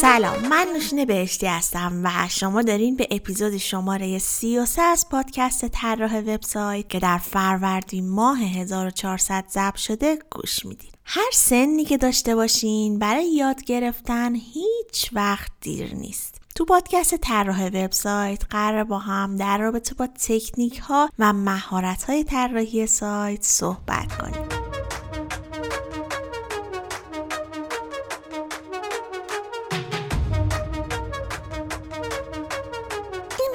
سلام من نوشین بهشتی هستم و شما دارین به اپیزود شماره 33 از پادکست طراح وبسایت که در فروردین ماه 1400 ضبط شده گوش می‌دید هر سنی که داشته باشین برای یاد گرفتن هیچ وقت دیر نیست. تو پادکست طراح وبسایت قرار با هم در رابطه با تکنیک ها و مهارت های طراحی سایت صحبت کنیم.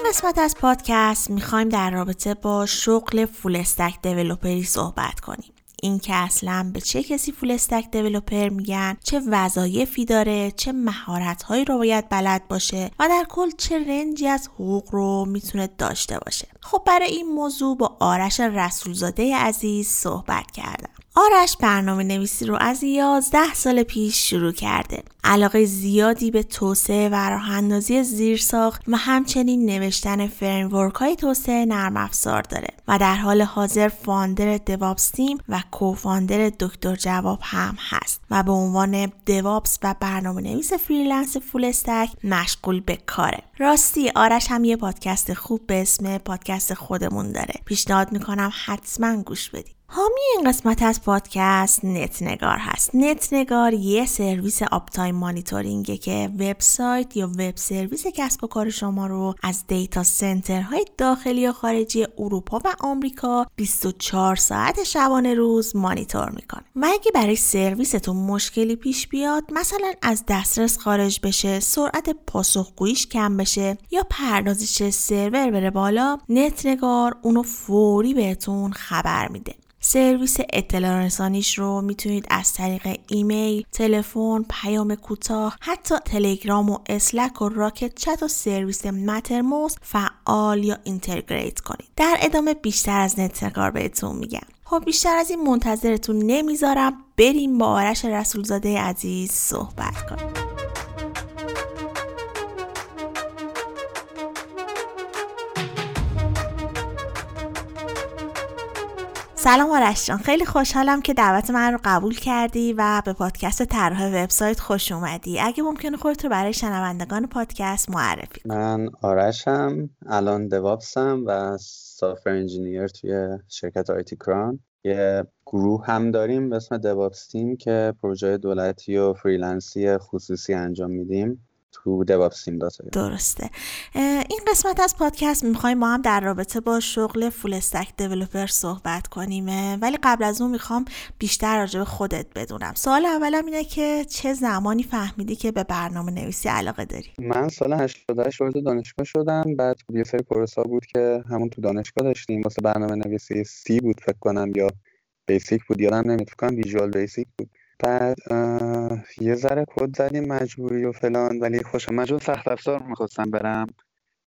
قسمت از پادکست می‌خوایم در رابطه با شغل full stack developer ی صحبت کنیم. این که اصلا به چه کسی full stack developer میگن چه وظایفی داره چه مهارت هایی رو باید بلد باشه و در کل چه range ی از حقوق رو می‌تونه داشته باشه. خب برای این موضوع با آرش رسولزاده عزیز صحبت کردم. آرش برنامه نویسی رو از 11 سال پیش شروع کرده. علاقه زیادی به توسعه و راه اندازی زیرساخت و همچنین نوشتن framework های توسعه نرم افزار داره و در حال حاضر founder DevOps Team و co-founder دکتر جواب هم هست و به عنوان DevOps و برنامه نویس freelance full stack مشغول به کاره. راستی آرش هم یه پادکست خوب به اسم پادکست خودمون داره. پیشنهاد می‌کنم حتما گوش بدید. حامی این قسمت از پادکست نت نگار هست. نت نگار یه سرویس uptime monitoring ه که وبسایت یا web service کسب و کار شما رو از data center های داخلی و خارجی اروپا و آمریکا 24 ساعت شبانه روز مانیتور می‌کنه. و اگه برای سرویستون مشکلی پیش بیاد مثلا از دسترس خارج بشه سرعت پاسخگوییش کم بشه یا پردازش سرور بره بالا نت نگار اونو فوری بهتون خبر میده. سرویس اطلاع رسانیش رو می‌تونید از طریق ایمیل، تلفن، پیام کوتاه، حتی تلگرام و Slack و Rocket.Chat و سرویس Mattermost فعال یا integrate کنید. در ادامه بیشتر از نت نگار بهتون میگم. خب بیشتر از این منتظرتون نمی‌ذارم بریم با آرش رسولزاده عزیز صحبت کنیم. سلام آرش جان. خیلی خوشحالم که دعوت من رو قبول کردی و به پادکست طرح وبسایت خوش اومدی. اگه ممکنه خودت رو برای شنوندگان پادکست معرفی من آرشم الان DevOps م و software engineer توی شرکت IT کران. یه گروه هم داریم به اسم DevOps Team که پروژه دولتی و freelance ی خصوصی انجام میدیم. تو درسته. این قسمت از پادکست می‌خوایم ما هم در رابطه با شغل full stack developer صحبت کنیم ولی قبل از اون می‌خوام بیشتر راجع به خودت بدونم. سوال اولم اینه که چه زمانی فهمیدی که به برنامه نویسی علاقه داری؟ من سال 88 وارد دانشگاه شدم بعد یه سری کورسا بود که همون تو دانشگاه داشتیم. واسه برنامه نویسی سی بود فکر کنم یا بیسیک بود یادم نمیاد فکر کنم ویژوال بیسیک بود. بعد یه ذره کد زدیم مجبوری و فلان ولی خوشم مجبور سخت افزار می‌خواستم برم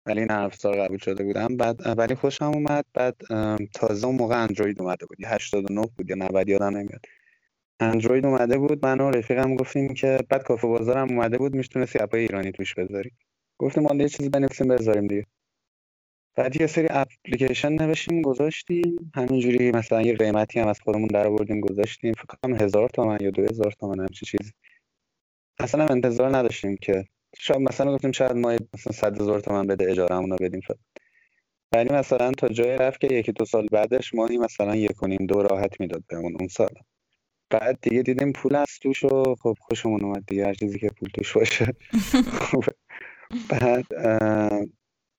ولی نه افزار قبول شده بودم. بعد ولی خوشم اومد. بعد تازه اون موقع اندروید اومده بود. 89 بود یا 90 یادم نمیاد. اندروید اومده بود. من و رفیقم گفتیم که بعد کافه بازارم اومده بود. می‌تونستی اپای ایرانی توش بذاری. گفتیم ما یه چیزی بنویسیم بذاریم دیگه. بعد یه سری اپلیکیشن نوشتیم گذاشتیم. همینجوری مثلا یه قیمتی هم از خودمون در آوردیم گذاشتیم. فکر کنم هزار تومن یا دو هزار تومن همچی چیزی. اصلا انتظار نداشتیم که شاید مثلا گفتیم شاید ما مثلا صد هزار تومن بده اجاره بدیم. شد ولی مثلا تا جای رفت که یکی دو سال بعدش ماهی مثلا یک کنیم دو راحت می‌داد بهمون اون سال. بعد دیگه دیدیم پول از توش و خب خوشمون اومد دیگه هر چیزی که پول توش باشه. بعد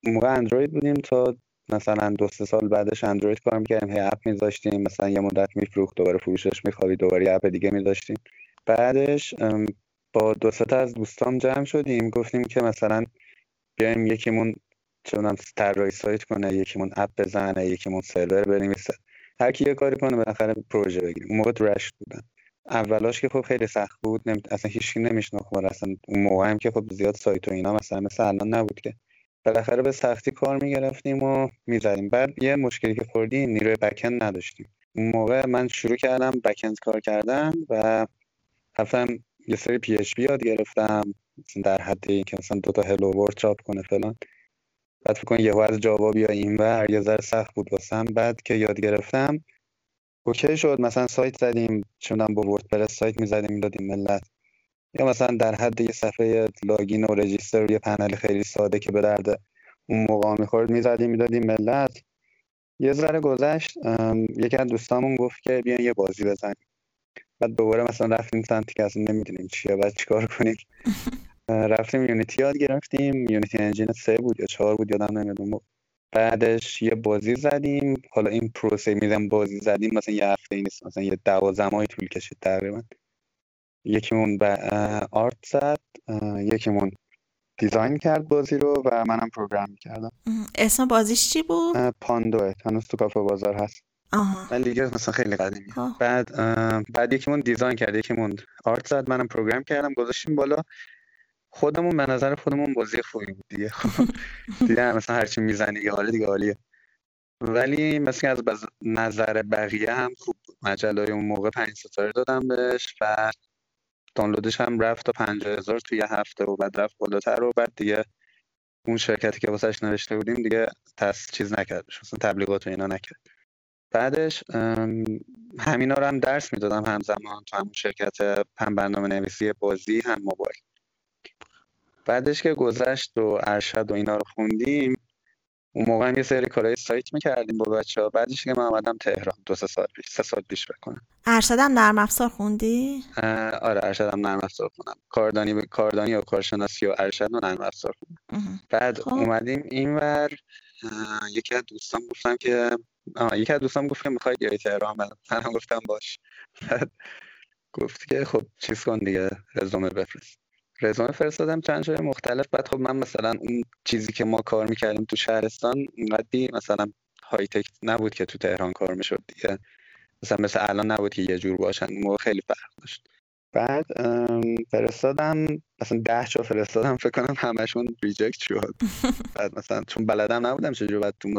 موقع اندروید بودیم تا مثلا دو سه سال بعدش اندروید کار می‌کردیم هی اپ میذاشتیم مثلا یه مدت میفروخت دوباره فروشش میخوابید دوباره اپ دیگه میذاشتیم. بعدش با دو سه از دوستام جمع شدیم گفتیم که مثلا بیایم یکیمون چونم طراحی سایت کنه یکیمون اپ بزنه یکیمون سرور بنویسه هر کی یه کاری کنه بالاخره پروژه بگیریم اون موقع رشت بودن. اولاش که خب خیلی سخت بود نمی... اصلا هیچکی نمیشناخت اصلا اون موقع هم که خب زیاد سایت و اینا مثلا مثل الان نبود که. بالاخره به سختی کار می‌گرفتیم و می‌زدیم. بعد یه مشکلی که خوردیم نیروی بکند نداشتیم. اون موقع من شروع کردم بکند کار کردن و رفتم یه سری PHP یاد گرفتم در حد اینکه مثلا دو تا hello world چاپ کنه فلان. بعد فکر کن یهو از Java بیا اینور یه ذره سخت بود واسم. بعد که یاد گرفتم okay شد. مثلا سایت زدیم چونم با WordPress سایت می‌زدیم می‌دادیم ملت. یا مثلا در حد یه صفحه login و register یه پنل خیلی ساده که به درد اون موقع می‌خورد می‌زدیم می‌دادیم ملت. یه ذره گذشت یکی از دوستامون گفت که بیاین یه بازی بزنیم. بعد دوباره مثلا رفتیم سمتی که اصلا نمی‌دونیم چیه بعد چیکار کنیم. رفتیم یونیتی یاد گرفتیم. یونیتی انجین سه بود یا چهار بود یادم نمیاد. بعدش یه بازی زدیم. حالا این پروسه میدم بازی زدیم مثلا یه هفته نیست مثلا یه دوازده ماهی طول کشید تقریبا. یکیمون به آرت زد یکیمون دیزاین کرد بازی رو و منم پروگرام کردم. اسم بازیش چی بود؟ پاندوه هنوز تو کافه بازار هست. آها. من دیگه مثلا خیلی قدیمی. آه. بعد بعد یکیمون دیزاین کرد. یکیمون آرت زد. منم پروگرام کردم. گذاشتیم بالا. خودمون به نظر خودمون بازی خوبی بود دیگه. دیگه مثلا هرچی می‌زنی دیگه حالا دیگه عالیه ولی مثلا از بز... نظر بقیه هم خوب مجله اون موقع پنج ستاره دادم بهش. و دانلودش هم رفت تا پنجاه هزار توی هفته و بعد رفت بالاتر و بعد دیگه اون شرکتی که واسش نوشته بودیم دیگه تس چیز نکردش مثلا تبلیغات و اینا نکرد. بعدش همینا رو هم درس می‌دادم همزمان تو همون شرکت هم برنامه نویسی بازی هم موبایل. بعدش که گذشت و ارشد و اینا رو خوندیم اون موقع هم یه سری کارهای سایت می‌کردیم با بچه ها بعدش که من آمدم تهران. دو سه سال پیش سه سال پیش بکنم ارشدم نرم افزار خوندی؟ آره ارشدم نرم افزار خوندم. کاردانی کاردانی و کارشناسی و ارشد و نرم افزار خوندم. بعد خب. اومدیم اینور یکی از دوستان گفتم که آه یکی از دوستان گفت که می‌خوای بیای تهران؟ منم گفتم باش. بعد گفت که خب چیز کن دیگه رزومه بفرست. رزومه فرستادم چند جای مختلف. بعد خب من مثلا اون چیزی که ما کار می‌کردیم تو شهرستان اینقدی مثلا های تک نبود که تو تهران کار می‌شد دیگه. مثلا مثل الان نبود که یه جور باشن. اون خیلی فرق داشت. بعد فرستادم. مثلا ده جا فرستادم. فکر کنم همشون reject شد. بعد مثلا چون بلدم نبودم چجوری بعد تو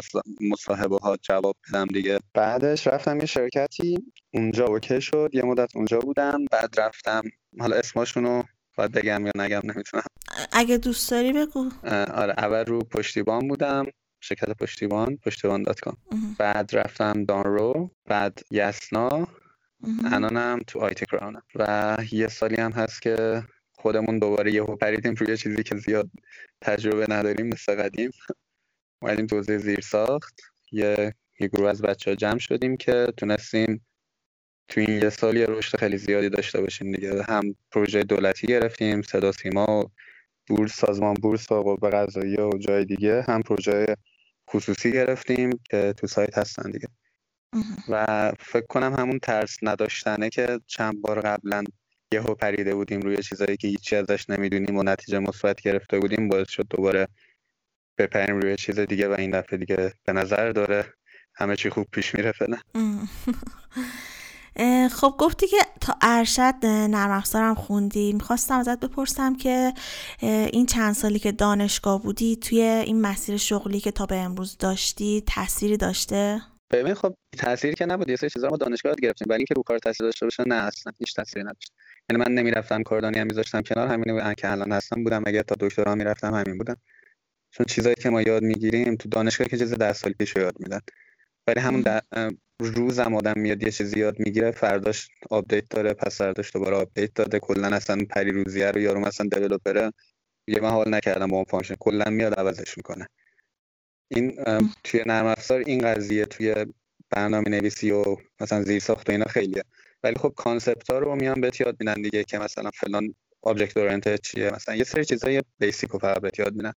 مصاحبه ها جواب بدم دیگه. بعدش رفتم یه شرکتی. اونجا okay شد. یه مدت اونجا بودم. بعد رفتم. حالا اسمشونو باید بگم یا نگم نمی‌تونم اگه دوست داری بگو. آره اول رو پشتیبان بودم شرکت پشتیبان پشتیبان dot com. بعد رفتم دانرو بعد یسنا الانم تو آیتی کرانم و یه سالی هم هست که خودمون دوباره یهو پریدیم روی چیزی که زیاد تجربه نداریم مثل قدیم. اومدیم توضیح زیر ساخت یه یه گروه از بچه ها جمع شدیم که تونستیم تو این یه سال یه رشد خیلی زیادی داشته باشیم دیگه. هم پروژه دولتی گرفتیم صدا سیما و بورس سازمان بورس و قوه قضاییه و جای دیگه. هم پروژه خصوصی گرفتیم که تو سایت هستن دیگه. و فکر کنم همون ترس نداشتنه که چند بار قبلا یهو پریده بودیم روی چیزایی که هیچی ازش نمی‌دونیم و نتیجه مثبت گرفته بودیم. باعث شد دوباره بپریم روی چیز دیگه و این دفعه دیگه به نظر داره همه چی خوب پیش میره. فعلا. خب گفتی که تا ارشد نرم افزارم خوندی. می‌خواستم ازت بپرسم که این چند سالی که دانشگاه بودی توی این مسیر شغلی که تا به امروز داشتی تأثیری داشته؟ ببین خب تأثیری که نبود. یه سری چیزا ما دانشگاه یاد گرفتیم ولی اینکه رو کار تاثیر داشته باشه نه اصلا هیچ تأثیری نداشت. یعنی من نمی‌رفتم کاردانی هم میذاشتم کنار همین که الان هستم بودم. اگه تا دکترا می‌رفتم همین بودم. چون چیزایی که ما یاد می‌گیریم تو دانشگاه که چیز 10 سال پیش یاد میدن. ولی همون روزم آدم میاد یه چیزی یاد می‌گیره فرداش update داره پس فرداش دوباره update داده. کلا اصلا پری روزیه رو یارو مثلا developer ه یه من حال نکردم با اون function. کلا میاد عوضش می‌کنه. این توی نرم افزار این قضیه توی برنامه نویسی و مثلا زیر ساخت و اینا خیلیه. ولی خب concept ها رو میان بهت یاد میدن دیگه که مثلا فلان object oriented چیه. مثلا یه سری چیزای basic رو فقط بهت یاد میدن.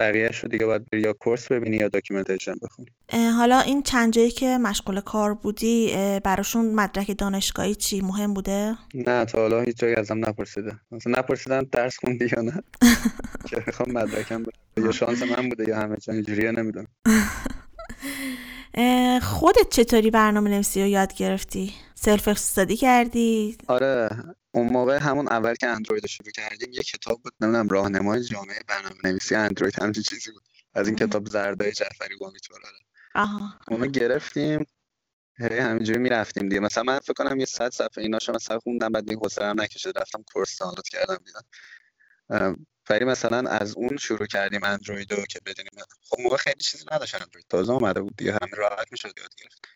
بقیهش رو دیگه باید بری یا course ببینی یا documentation بخونی. حالا این چند جایی که مشغول کار بودی براشون مدرک دانشگاهی چی؟ مهم بوده؟ نه تا حالا هیچ جایی ازم نپرسیده. مثلا نپرسیدن درس خوندی یا نه؟ که بخوام مدرکم یا شانس من بوده یا همه جا اینجوریه نمی‌دونم. خودت چطوری برنامه نویسی رو یاد گرفتی؟ self study کردی؟ آره. اون موقع همون اول که اندروید شروع کردیم یه کتاب بود نمی‌دونم راهنمای جامع برنامه نویسی اندروید همچین چیزی بود. از این کتاب زردای جعفری امیدوار آها. اونو گرفتیم هی همینجوری می‌رفتیم دیگه. مثلا من فکر کنم یه صد صفحه ایناشو مثلا خوندم بعد دیگه حوصله‌ام نکشید رفتم course دانلود کردم دیدم. ولی مثلا از اون شروع کردیم اندرویدو که بدونیم. خب موقع خیلی چیزی نداشت اندروید. تازه اومده بود دیگه همین راحت می‌شد یاد گرفت.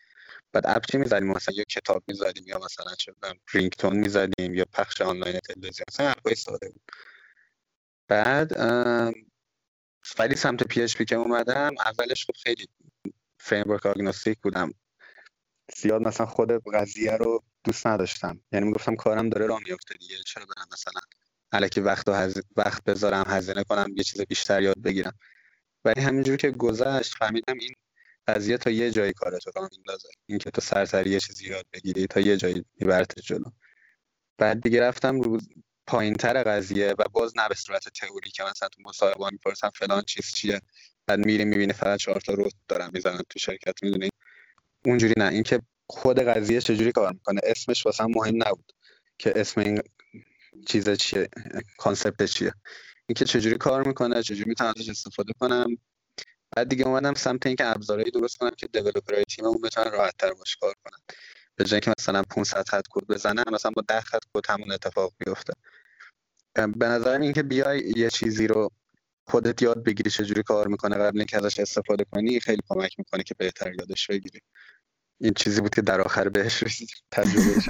بعد app چی می‌زدیم مثلا یا کتاب می‌زدیم یا مثلا چه ringtone می‌زدیم یا پخش آنلاین تلویزیون. مثلا app ای ساده بود. بعد ولی سمت PHP که اومدم اولش خب خیلی framework agnostic بودم. زیاد مثلا خود قضیه رو دوست نداشتم. یعنی می‌گفتم کارم داره راه میفته دیگه. چرا برم مثلا الکی وقت و هز... وقت بذارم هزینه کنم یه چیز بیشتر یاد بگیرم. ولی همینجور که گذشت فهمیدم این قضیه تا یه جایی کارتو راه میندازه. اینکه تو سرسری یه چیزی یاد بگیری تا یه جایی میبرت جلو. بعد دیگه رفتم رو پایین تر قضیه و باز نه به صورت تئوری که مثلا تو مصاحبه می‌پرسم فلان چیز چیه. بعد میری می‌بینی فقط چهار تا رو دارم می‌زنن تو شرکت می‌دونی؟ اونجوری نه. اینکه خود قضیه چجوری کار می‌کنه؟ اسمش واسه مهم نبود که اسم این چیز چیه concept چیه. اینکه چجوری کار می‌کنه چجوری می‌تونم ازش استفاده کنم. بعد دیگه اومدم سمت اینکه ابزارهایی درست کنم که developer ای تیممون بتونن راحت تر باش کار کنن. به جای که مثلا 500 خط کد بزنن مثلا با 10 خط کد همون اتفاق بیفته به نظرم اینکه بیای یه چیزی رو خودت یاد بگیری چجوری کار می‌کنه قبل اینکه ازش استفاده کنی خیلی کمک می‌کنه که بهتر یادش بگیری. این چیزی بود که در آخر بهش رسید. تجربه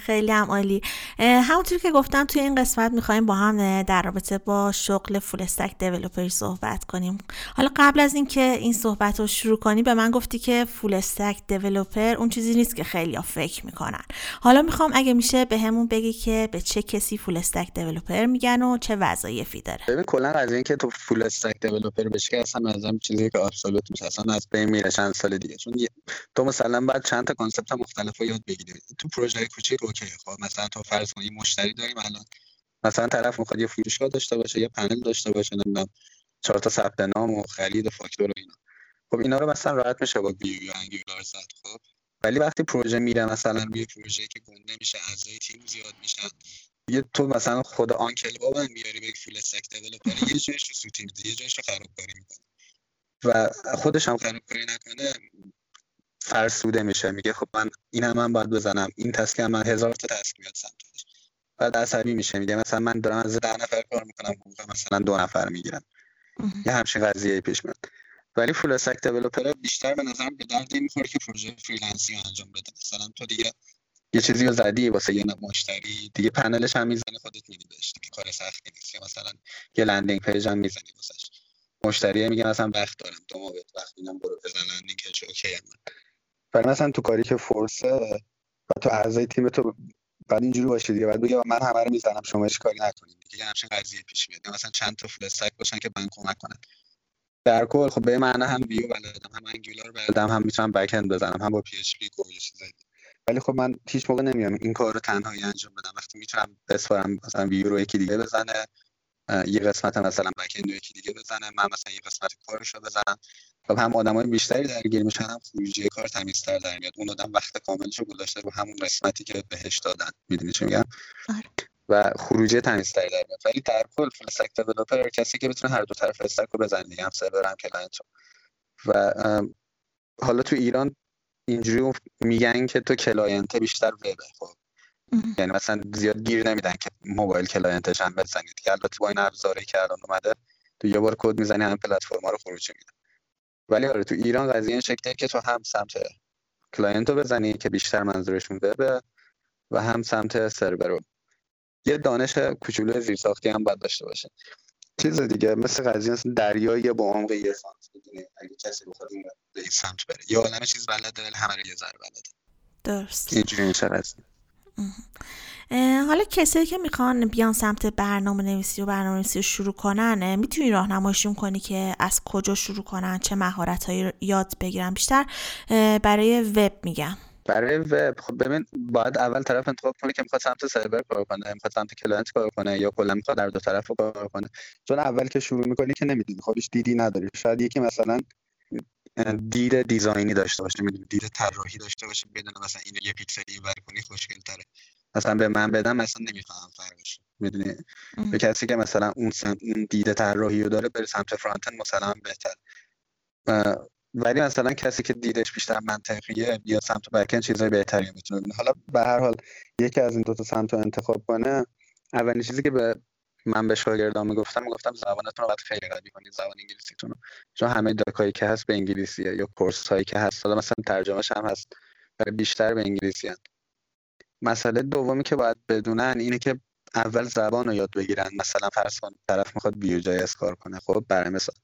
خیلی هم عالی. همونطور که گفتم توی این قسمت می‌خوایم با هم در رابطه با شغل فول استک دیولپری صحبت کنیم. حالا قبل از اینکه این صحبت رو شروع کنی به من گفتی که فول استک دیولپر اون چیزی نیست که خیلی ها فکر می‌کنن. حالا می‌خوام اگه میشه به همون بگی که به چه کسی فول استک دیولپر میگن و چه وظایفی داره. ببین کلا از اینکه تو فول استک دیولپر بشی اصلا از چیزی که ابسولوت میشه اصلا از بین میره چند سال دیگه. چون تو مثلا بعد چند تا concept مختلف یاد بگیری. تو پروژه کوچیک okay؟ خب مثلا تو فرض کن مشتری داریم الان. مثلا طرف می‌خواد یه فروشگاه داشته باشه یه پنل داشته باشه نمی‌دونم چهار تا ثبت نام و خرید و فاکتور و اینا. خب اینا رو مثلا راحت میشه با ویو یا Angular زد خب. ولی وقتی پروژه میره مثلا روی پروژه که گنده میشه اعضای تیم زیاد میشن یه تو مثلا خود آنکل بابا میاری به full stack developer یه جایش رو سوتی میده یه جایش رو خرابکاری می‌کنه. و خودش هم خرابکاری نکنه فرسوده میشه. میگه خب من این هم من باید بزنم. این task من هزار تا task میاد سمتش بعد عصبی میشه. میگه مثلا من دارم از ده نفر کار می‌کنم. حقوق مثلا دو نفر می‌گیرم یه همچین قضیه پیش میاد. ولی full stack developer بیشتر به نظرم به درد می‌خوره که پروژه freelance ی انجام بده. مثلا تو دیگه یه چیزی رو زدی واسه یه مشتری. دیگه پنلش هم می‌زنی خودت میدی بهش. دیگه کار سختی نیست. یا مثلا یه لندینگ پیج هم می‌زنی واسش. مشتری میگه مثلا وقت دارم. دو ماه وقت میدم برو بزن لندینگ پیج اوکی من ولی مثلا تو کاری که فرسه و تو اعضای تیم تو بعد اینجوری باشه دیگه. بعد بگه من همه رو می‌زنم شما هیچ کاری نکنید دیگه. همچین قضیه پیش میاد. مثلا چند تا فول باشن که من کمک کنن. در کل خب به معنی هم ویو بلدم هم انگولار بلدم هم می‌تونم بک اند بزنم هم با پی اچ پی ولی خب من هیچ موقع نمیام این کار رو تنهایی انجام بدم. وقتی می‌تونم بسپارم مثلا ویو رو یکی دیگه بزنه یه قسمت مثلا back end یکی دیگه بزنه من مثلا یه قسمت کارش بزنم. خب هم آدمای بیشتری درگیر میشن هم خروجی کار تمیزتر در میاد. اون آدم وقت کاملش رو گذاشته رو همون قسمتی که بهش دادن. می‌دونی چی میگم؟ آره. و خروجی تمیزتری در میاد. ولی در کل full stack developer کسی که بتونه هر دو طرف stack رو بزنه دیگه هم سرور هم client و حالا تو ایران اینجوری میگن که تو client بیشتر وبه خب. یعنی مثلا زیاد گیر نمیدن که موبایل client ش هم بزنید که البته با این ابزاری که الان اومده تو یه بار کد می‌زنی هم پلتفرما رو خروجی میده. ولی آره تو ایران قضیه این شکلیه که تو هم سمت client رو بزنی که بیشتر منظورشون وبه و هم سمت سرور رو. یه دانش کوچولو زیرساختی هم باید داشته باشه چیز دیگه مثل قضیه مثل دریایی با عمق یه سانت. اگه کسی بخواد این به این سمت بره. یا عالم چیز بلده همه رو یه ذره بلده. درست. اینجوری میشه حالا کسایی که می‌خوان بیان سمت برنامه نویسی و برنامه نویسی رو شروع کنن می‌تونی راهنماییشون کنی که از کجا شروع کنن چه مهارت هایی یاد بگیرن. بیشتر برای وب میگم برای وب خب ببین باید اول طرف انتخاب کنه که می‌خواد سمت سرور کار کنه می‌خواد سمت client کار کنه یا کلا می‌خواد در دو طرف کار کنه. چون اول که شروع می‌کنی که نمی‌دونی خودش دیدی نداری. شاید یکی مثلا دید دیزاینی داشته باشه می‌دونی دید طراحی داشته باشه بدون مثلا اینو یه پیکسل اینور کنی خوشگل تره مثلا به من بدم مثلا نمیفهم فرقش. می‌دونی؟ به کسی که مثلا اون سم... اون دید طراحی رو داره بره سمت فرانت مثلا بهتر. ولی مثلا کسی که دیدش بیشتر منطقیه بیا سمت بکن چیزای بهتری می‌تونه حالا به هر حال یکی از این دو تا سمت رو انتخاب کنه اولین چیزی که به من به شاگردان می‌گفتم می‌گفتم زبانتون رو باید خیلی قوی کنید زبان انگلیسیتون رو. چون همه doc هایی که هست به انگلیسیه یا course هایی که هست حالا مثلا ترجمهش هم هست بیشتر به انگلیسی هست. مسئله دومی که باید بدونن اینه که اول زبان رو یاد بگیرن. مثلا فرض طرف می‌خواد Vue JS کار کنه. خب برای مثال.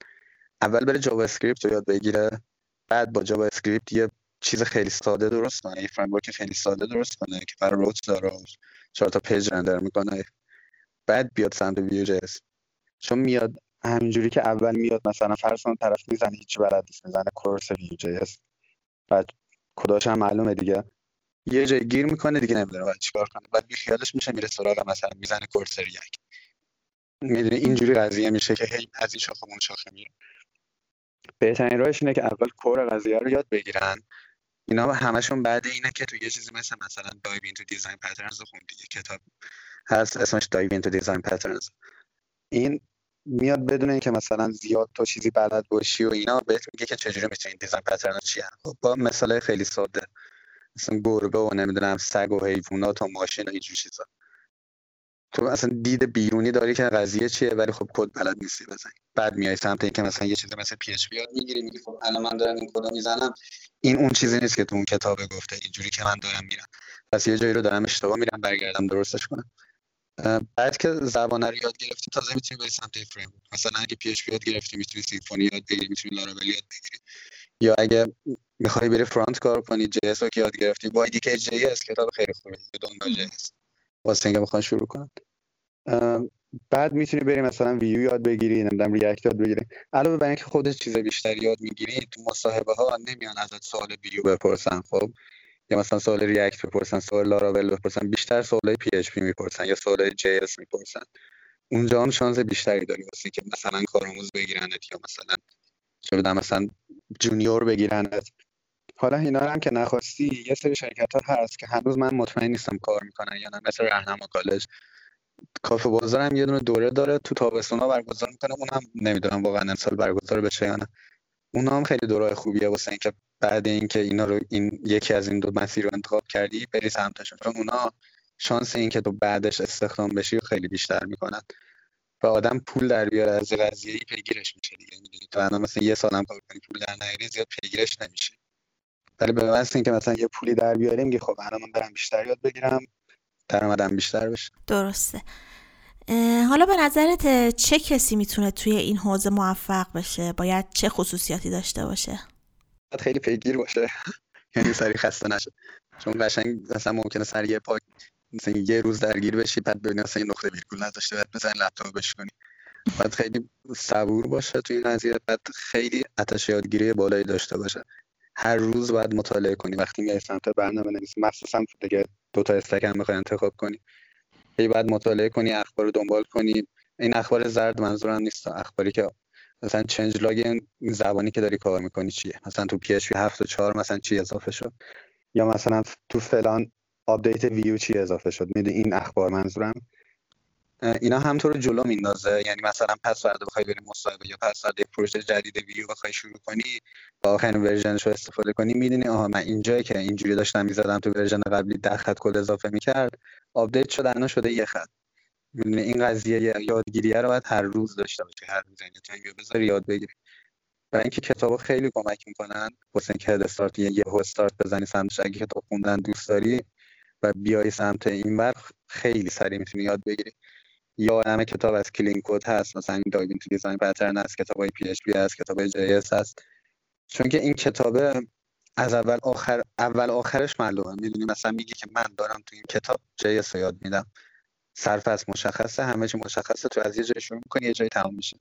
اول بره JavaScript رو یاد بگیره. بعد با JavaScript یه چیز خیلی ساده درست کنه. یه فریم خیلی ساده درست کنه که برای route داره چهار تا page render می‌کنه. بعد بیاد سمت Vue JS چون میاد همینجوری که اول میاد مثلا فرض طرف می‌زنه هیچ بلد نیست می‌زنه course Vue JS بعد کداش هم معلومه دیگه. یه جای گیر می‌کنه دیگه نمی‌دونه باید چیکار کنه. بعد بی خیالش میشه میره سراغ مثلا می‌زنه course React می‌دونه اینجوری قضیه میشه که هی از این شاخه اون شاخه میره. بهترین راهش اینه که اول core قضیه رو یاد بگیرن. اینا همشون بعد اینه که تو یه چیزی مثل مثلا Dive Into Design Patterns خوندی یه کتاب هست اسمش Dive Into Design Patterns. این میاد بدون اینکه مثلا زیاد تو چیزی بلد باشی و اینا بهت میگه که چجوری می‌تونی design pattern چی خب با مثال خیلی ساده. مثلا گربه و نمی‌دونم سگ و حیوانات و ماشین و اینجور چیزا. تو اصلا دید بیرونی داری که قضیه چیه ولی خب کد بلد نیستی بزنی. بعد میای سمت اینکه مثلا یه چیزی مثل PHP یاد می‌گیری میگی خب الان من دارم این کدو می‌زنم. این اون چیزی نیست که تو اون کتاب گفته اینجوری که من دارم میرم. پس یه جایی رو دارم اشتباه میرم برگردم درستش کنم. بعد که زبان رو یاد گرفتی تازه می‌تونی بری سمت فریم مثلا اگه PHP یاد گرفتی می‌تونی Symfony یاد بگیری می‌تونی لاراول یاد بگیری. یا اگه می‌خوای بری front کار کنی JS رو که یاد گرفتی با ایدی که JS کتاب خیلی خوبه دنبال JS واسه اینکه بخوان شروع کنن. بعد می‌تونی بری مثلا ویو یاد بگیری نمی‌دونم React یاد بگیری. علاوه بر اینکه خودت چیز بیشتری یاد می‌گیری تو مصاحبه ها نمیان ازت سوال ویو بپرسن خب؟ یا مثلا سوال React بپرسن سوال لاراول بپرسن بیشتر سوال PHP می‌پرسن یا سوال JS می‌پرسن. اونجا هم شانس بیشتری داری واسه که مثلا کارآموز بگیرنت یا مثلا چه مثلا junior بگیرنت. حالا اینا هم که نخواستی یه سری شرکت ها هست که هنوز من مطمئن نیستم کار می‌کنن یا نه مثل رهنما کالج. کافه بازار هم یه دونه دوره داره تو تابستونا برگزار می‌کنه اونم نمی‌دونم واقعا امسال برگزار بشه یا نه. اونا هم خیلی دوره خوبیه واسه اینکه بعد اینکه اینا رو این یکی از این دو مسیر رو انتخاب کردی بری سمتشون چون اونا شانس اینکه تو بعدش استخدام بشی خیلی بیشتر می‌کنن. و آدم پول در بیاره از قضیه پیگیرش میشه دیگه. تو الان مثلا یه سالم کار کنی پول در نیاری زیاد پیگیرش نمیشه. ولی به واسه اینکه مثلا یه پولی در بیاریم میگه خب الان من برم بیشتر یاد بگیرم درآمدم بیشتر بشه. درسته. حالا به نظرت چه کسی می‌تونه توی این حوزه موفق بشه؟ باید چه خصوصیاتی داشته باشه؟ خیلی پیگیر باشه. یعنی سری خسته نشه. چون قشنگ مثلا ممکنه سری یه پاک مثلا یه روز درگیر بشی بعد ببینی مثلا یه نقطه ویرگول نداشته بعد مثلا لپتاپ کنی بعد خیلی صبور باشه توی این قضیه بعد خیلی آتش یادگیری بالایی داشته باشه. هر روز باید مطالعه کنی. وقتی میای سمت برنامه نویسی مخصوصا دیگه دو تا استک هم می‌خوای انتخاب کنی. هی باید مطالعه کنی اخبار رو دنبال کنی. این اخبار زرد منظورم نیست. اخباری که مثلا changelog زبانی که داری کار می‌کنی چیه؟ مثلا تو PHP 7 و 4 مثلا چی اضافه شد؟ یا مثلا تو فلان update Vue چی اضافه شد؟ می‌دونی این اخبار منظورم؟ اینا هم تو رو جلو میندازه. یعنی مثلا پس فردا بخوای بری مصاحبه یا پس فردا پروژه جدید ویو بخوای شروع کنی با آخرین version ش رو استفاده کنی می‌دونی آها من اینجایی که اینجوری داشتم می‌زدم تو version قبلی ده خط کد اضافه می‌کرد update شده الان شده یه خط. می‌دونی این قضیه یادگیریه رو باید هر روز داشته باشی هر روز. یعنی time بذاری یاد بگیری. برای اینکه کتابا خیلی کمک می‌کنن واسه اینکه head start یه یه استارت بزنی سمتش. اگه کتاب خوندن دوست داری و بیای سمت این بر خیلی سریع می‌تونی یاد بگیری. یا همه کتاب از Clean Code هست. مثلا Dive Into Design Pattern هست کتاب های PHP هست کتاب های JS هست. چون که این کتاب از اول آخر اول آخرش معلومه. می‌دونی مثلا میگه که من دارم تو این کتاب JS یاد میدم. صفر از مشخصه همه چی مشخصه تو از یه جای شروع می‌کنی یه جای تموم میشه.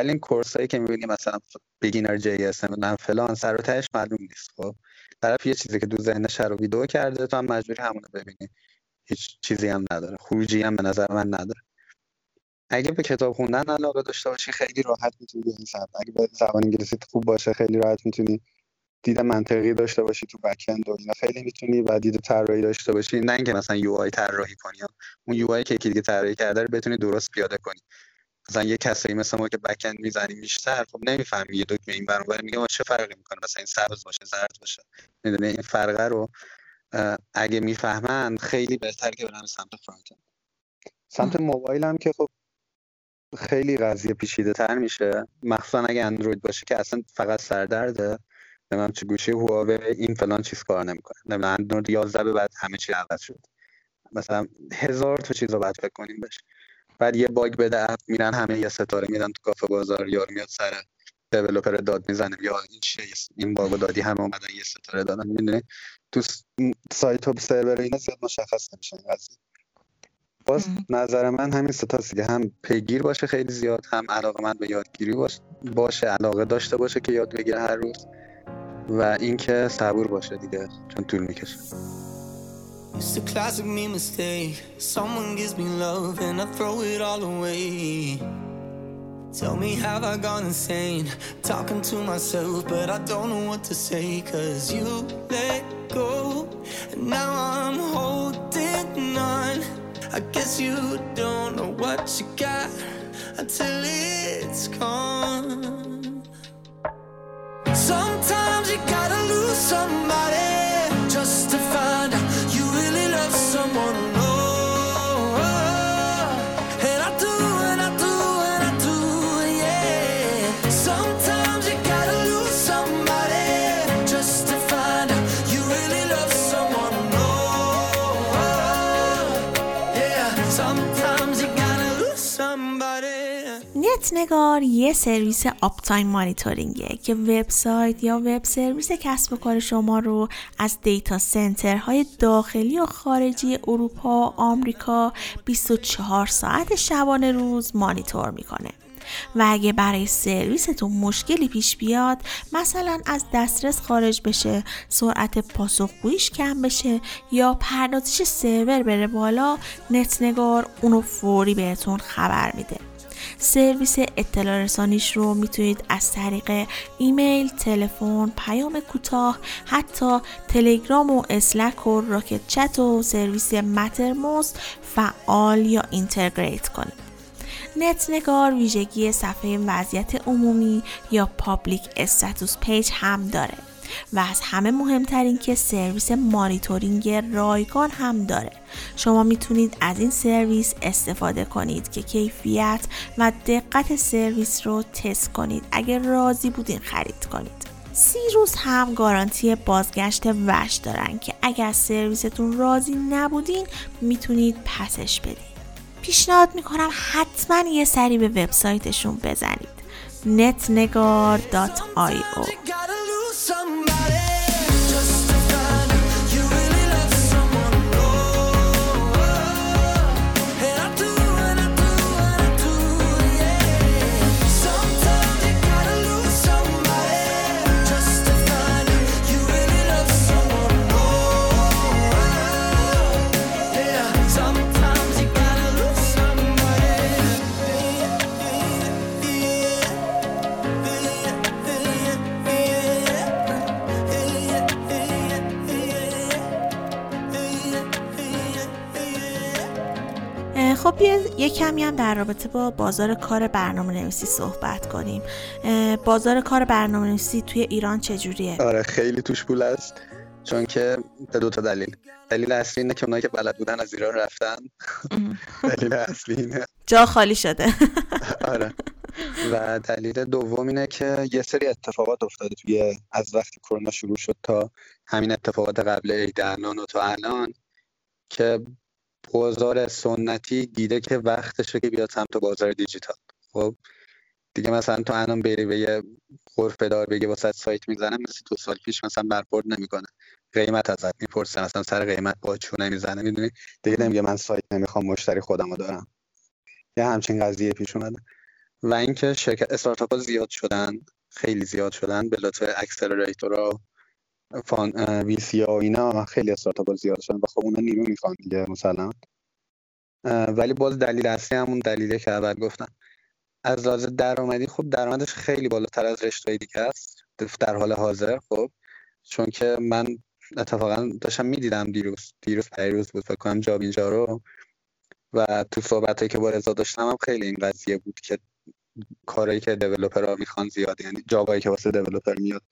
ولی این course هایی که می‌بینی مثلا beginner JS نمی‌دونم فلان سر و تهش معلوم نیست. خب طرف یه چیزی که تو ذهنش رو ویدیو کرده تو هم مجبوری همونو ببینی. هیچ چیزی هم نداره. خروجی هم به نظر من نداره. اگه به کتاب خوندن علاقه داشته باشی خیلی راحت می‌تونی به این سمت. اگه به زبان انگلیسی خوب باشه خیلی راحت می‌تونی دید منطقی داشته باشی تو backend و اینا. خیلی می‌تونی و دید طراحی داشته باشی. نه اینکه مثلا UI طراحی کنی اون یو آی که یکی دیگه طراحی کرده رو بتونی درست پیاده کنی. مثلا یه کسی مثل ما که بکند می‌زنیم بیشتر خب نمی‌فهمی یه دکمه این برابر میگه چه فرقی می‌کنه؟ مثلا این سبز باشه زرد باشه. می‌دونی؟ این فرقه رو اگه می‌فهمن خیلی بهتر که برن سمت فرانت سمت موبایل هم که خب خیلی قضیه پیچیده تر میشه. مخصوصا اگه اندروید باشه که اصلا فقط سردرده. نمی‌دونم چه گوشی هواوی این فلان چیز کار نمی‌کنه. نمی‌دونم اندروید 11 به بعد همه چی عوض شد. مثلا هزار تا چیز رو باید فکر کنیم بهش. بعد یه باگ بده اپ میرن همه یه ستاره میدن تو کافه بازار یارو میاد سر دیولپر داد می‌زنه یا این چیه این باگو دادی همه اومدن یه ستاره دادن. می‌دونی؟ تو سایت و سرور اینا زیاد مشخص نمیشه باز نظر من همین ستاست که هم پیگیر باشه خیلی زیاد هم علاقه من به یادگیری باشه باشه علاقه داشته باشه که یاد بگیره هر روز و اینکه صبور باشه دیگه چون طول می‌کشه It's a classic me mistake. Someone gives me love and I throw it all away. Tell me, have I gone insane? Talking to myself, but I don't know what to say. Cause you let go, and now I'm holding on. I guess you don't know what you got until it's gone. Sometimes you gotta lose somebody نت‌نگار یه سرویس uptime monitoring ه که وبسایت یا web service کسب و کار شما رو از data center های داخلی و خارجی اروپا آمریکا 24 ساعت شبانه روز مانیتور می‌کنه. و اگه برای سرویستون مشکلی پیش بیاد مثلا از دسترس خارج بشه سرعت پاسخگوییش کم بشه یا پردازش سرور بره بالا نتنگار اونو فوری بهتون خبر میده. سرویس اطلاع رسانیش رو می‌تونید از طریق ایمیل، تلفن، پیام کوتاه، حتی تلگرام و Slack و Rocket.Chat و سرویس Mattermost فعال یا integrate کنید. نت نگار ویژگی صفحه وضعیت عمومی یا public status page هم داره و از همه مهمتر این که سرویس مانیتورینگ رایگان هم داره. شما می‌تونید از این سرویس استفاده کنید که کیفیت و دقت سرویس رو تست کنید. اگر راضی بودین خرید کنید. سی روز هم گارانتی بازگشت وش دارن که اگر سرویستون راضی نبودین می‌تونید پسش بدید پیشنهاد می‌کنم حتما یه سری به وبسایتشون بزنید. netnegar.io هم در رابطه با بازار کار برنامه نویسی صحبت کنیم. بازار کار برنامه نویسی توی ایران چجوریه؟ آره خیلی توش پول است چون که به دو تا دلیل. دلیل اصلی اینه که اونایی که بلد بودن از ایران رفتن. دلیل اصلی اینه. جا خالی شده. آره. و دلیل دوم اینه که یه سری اتفاقات افتاده توی از وقتی کرونا شروع شد تا همین اتفاقات قبل عید و تا الان که بازار سنتی دیده که وقتشه که بیاد سمت بازار دیجیتال. خب دیگه مثلا تو الان بری به یه غرفه دار بگی واسه سایت می‌زنه مثل دو سال پیش مثلا برخورد نمی‌کنه. قیمت ازت می‌پرسه مثلا سر قیمت با چونه می‌زنه می‌دونی؟ دیگه نمیگه من سایت نمی‌خوام مشتری خودمو دارم. یه همچین قضیه پیش اومده. و اینکه شرکت استارتاپ ها زیاد شدن خیلی زیاد شدن به لطف اکسلراتورها فان وی سی و اینا خیلی استارتاپ زیاد شدن و خب اونا نیرو می‌خوان دیگه مثلا. ولی باز دلیل اصلی همون دلیله که اول گفتم. از لحاظ درآمدی خب درآمدش خیلی بالاتر از رشته دیگه است در حال حاضر خب. چون که من اتفاقا داشتم می‌دیدم دیروز دیروز پیروز بود فکر کنم جاب اینجا رو. و تو صحبتی که با رضا داشتم هم خیلی این قضیه بود که کارهایی که ها می‌خوان زیاد یعنی جابایی که واسه دیولپر میاد.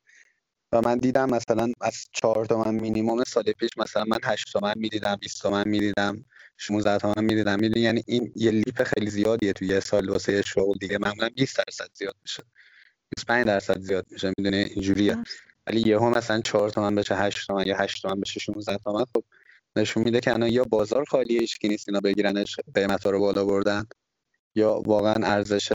من دیدم مثلا از چهار تومن مینیموم سال پیش مثلا من هشت تومن می‌دیدم 20 تومن می‌دیدم 16 تومن می‌دیدم. می‌دونی یعنی این یه لیپ خیلی زیادیه توی یه سال واسه شغل دیگه. معمولا 20 درصد زیاد میشه. 25 درصد زیاد میشه. می‌دونی؟ اینجوریه. ولی یهو مثلا 4 تومن بشه 8 تومن یا 8 تومن بشه 16 تومن خب نشون میده که الان یا بازار خالیه هیچکی نیست اینا بگیرنش قیمت رو بالا بردن یا واقعا ارزش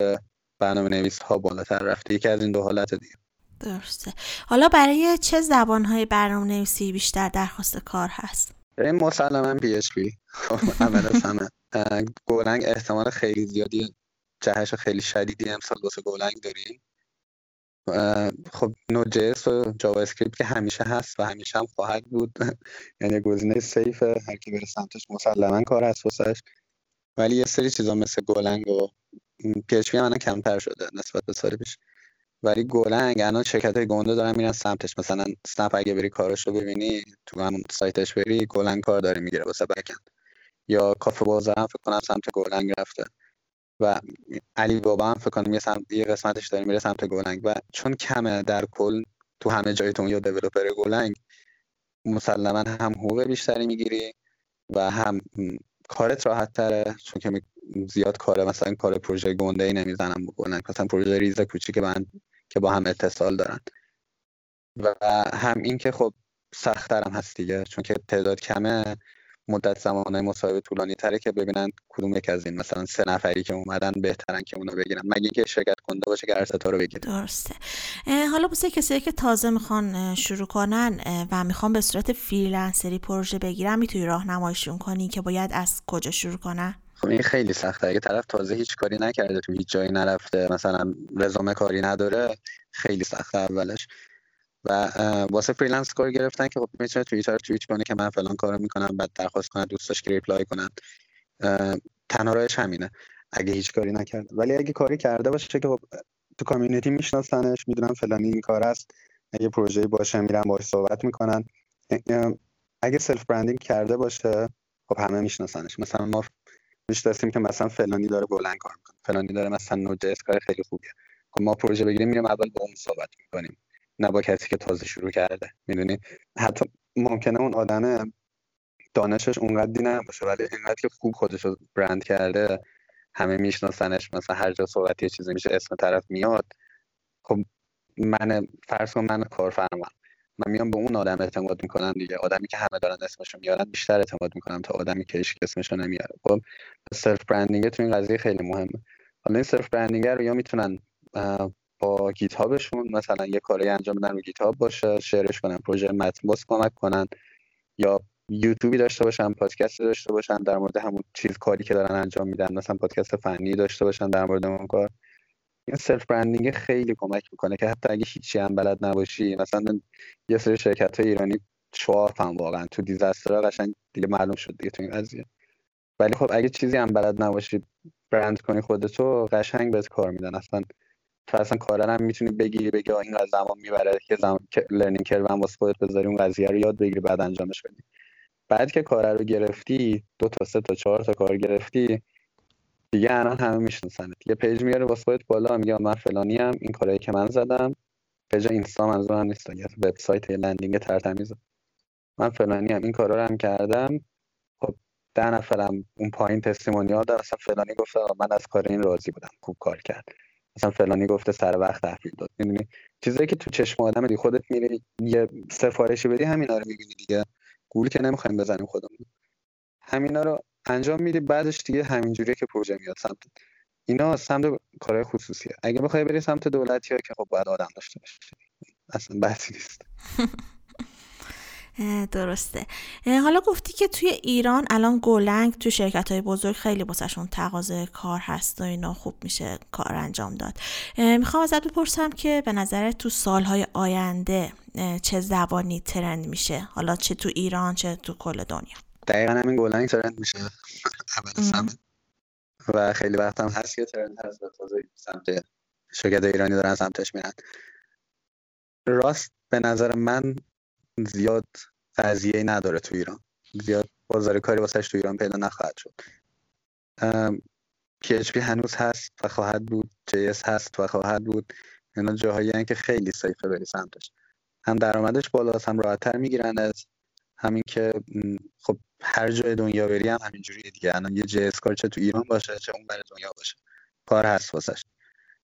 برنامه نویس ها بالاتر رفته. یکی از این دو حالت دیگه. درسته. حالا برای چه زبان های برنامه نویسی بیشتر درخواست کار هست؟ برای مسلما PHP اول از همه Golang احتمال خیلی زیادی جهش خیلی شدیدی امسال واسه Golang داریم. خب Node.js و JavaScript که همیشه هست و همیشه هم خواهد بود. یعنی گزینه safe ه هر کی بره سمتش مسلما کار هست واسش. ولی یه سری چیزا مثل Golang و PHP کمتر شده نسبت به سال پیش ولی Golang الان شرکت های گنده دارن میرن سمتش. مثلا اسنپ اگه بری کارش رو ببینی تو همون سایتش بری Golang کار داره می‌گیره واسه backend یا کافه بازار هم فکر کنم سمت Golang رفته. و علی بابا هم فکر کنم یه, سمت، یه قسمتش داره میره سمت Golang و چون کمه در کل تو همه جایتون یا developer Golang مسلما هم حقوق بیشتری می‌گیری و هم کارت راحت تره. چون که زیاد کاره مثلا کار پروژه گنده ای نمی‌زنم بکنن مثلا پروژه ریز کوچیک من که با هم اتصال دارن. و هم این که خب سختترم هست دیگه چون که تعداد کمه مدت زمان مصاحبه طولانی تره که ببینن کدوم یک از این مثلا سه نفری که اومدن بهترن که اونو بگیرن. مگه اینکه شرکت کنده باشه که ارستا رو بگیره. درسته. حالا واسه کسایی که تازه می‌خوان شروع کنن و می‌خوان به صورت freelancer ی پروژه بگیرن می‌تونی راهنماییشون کنی که باید از کجا شروع کنن؟ این خیلی سخته. اگه طرف تازه هیچ کاری نکرده تو هیچ جایی نرفته مثلا رزومه کاری نداره خیلی سخته اولش. و واسه freelance کار گرفتن که خب می‌تونه توییتر توییت کنه که من فلان کارو می‌کنم بعد درخواست کنه دوستاش که reply کنن. تنها راهش همینه اگه هیچ کاری نکرده. ولی اگه کاری کرده باشه که خب تو کامیونیتی میشناسنش می‌دونم فلانی این کار است. اگه پروژه باشه میرن باهاش صحبت می‌کنن. اگه سلف برندینگ کرده باشه خب همه میشناسنش. مثلا ما می‌شناسیم که مثلا فلانی داره بلند کار می‌کنه. فلانی داره مثلا نوجس کار خیلی خوبیه. خب ما پروژه بگیریم میریم اول با اون صحبت می‌کنیم. نه با کسی که تازه شروع کرده می‌دونی؟ حتی ممکنه اون آدم دانشش اونقدی نباشه ولی اینقدر که خوب خودش رو برند کرده همه میشناسنش مثلا هر جا صحبت یه چیزی میشه اسم طرف میاد. خب من فرض کن من کارفرما من میام به اون آدم اعتماد می‌کنم دیگه. آدمی که همه دارن اسمشو میارن بیشتر اعتماد می‌کنم تا آدمی که هیچ اسمشو نمیاره. خب self branding تو این قضیه خیلی مهمه. حالا این self branding رو یا می‌تونن با GitHub شون مثلا یه کاری انجام بدن رو GitHub باشه شیرش کنن پروژه متن باز کمک کنن یا یوتیوبی داشته باشن پادکست داشته باشن در مورد همون چیز کاری که دارن انجام میدن مثلا پادکست فنی داشته باشن در مورد اون کار. این self branding خیلی کمک می‌کنه که حتی اگه هیچی هم بلد نباشی مثلا یه سری شرکت های ایرانی هم واقعا تو disaster قشنگ دیگه معلوم شد دیگه تو این قضیه. ولی خب اگه چیزی هم بلد نباشی برند کنی خودتو قشنگ بهت کار میدن. اصلا تو اصلا کارا هم می‌تونی بگیری بگی این زمان می‌بره که زمان learning curve هم واسه خودت بذاری اون قضیه رو یاد بگیری بعد انجامش بدی. بعد که کار رو گرفتی دو تا سه تا چهار تا کار گرفتی دیگه الان همه میشناسنت. یه page میاره واسه خودت بالا میگه من فلانی هم این کارهایی که من زدم. page اینستا منظورم نیست. یه وبسایت landing ترتمیز. من فلانی هم این کارا رو هم کردم. خب ده نفرم اون پایین testimonial داد اصلا فلانی گفت من از کار این راضی بودم. خوب کار کرد. مثلا فلانی گفته سر وقت تحویل داد. می‌دونی؟ چیزایی که تو چشم آدم دی خودت میری یه سفارشی بدی همینا رو می‌بینی دیگه. گول که نمی‌خوایم بزنیم خودمون. همینا رو انجام میدی. بعدش دیگه همینجوریه که پروژه میاد سمت اینا سمت کارهای خصوصیه اگه بخوای بری سمت دولتی ها که خب باید آدم داشته باشی. اصلا بحثی نیست. درسته. حالا گفتی که توی ایران الان گلنگ توی شرکت های بزرگ خیلی باسشون تقاضای کار هست و اینا خوب میشه کار انجام داد. می‌خوام ازت بپرسم که به نظر تو سالهای آینده چه زبانی ترند میشه؟ حالا چه تو ایران چه تو کل دنیا؟ دقیقا همین گلنگ ترند میشه. اول و خیلی وقت هم هست که ترند هست و تازه سمت شرکت ایرانی دارن سمتش میرن. راست به نظر من زیاد قضیه نداره تو ایران. زیاد بازار کاری واسش تو ایران پیدا نخواهد شد. PHP هنوز هست و خواهد بود JS هست و خواهد بود. اینا جاهایی که خیلی سیفه بری سمتش. هم درآمدش بالاست هم راحتتر می‌گیرن از همین که خب هر جای دنیا بری هم همینجوریه دیگه. الان یه JS کار چه تو ایران باشه چه اون بر دنیا باشه. کار هست واسش.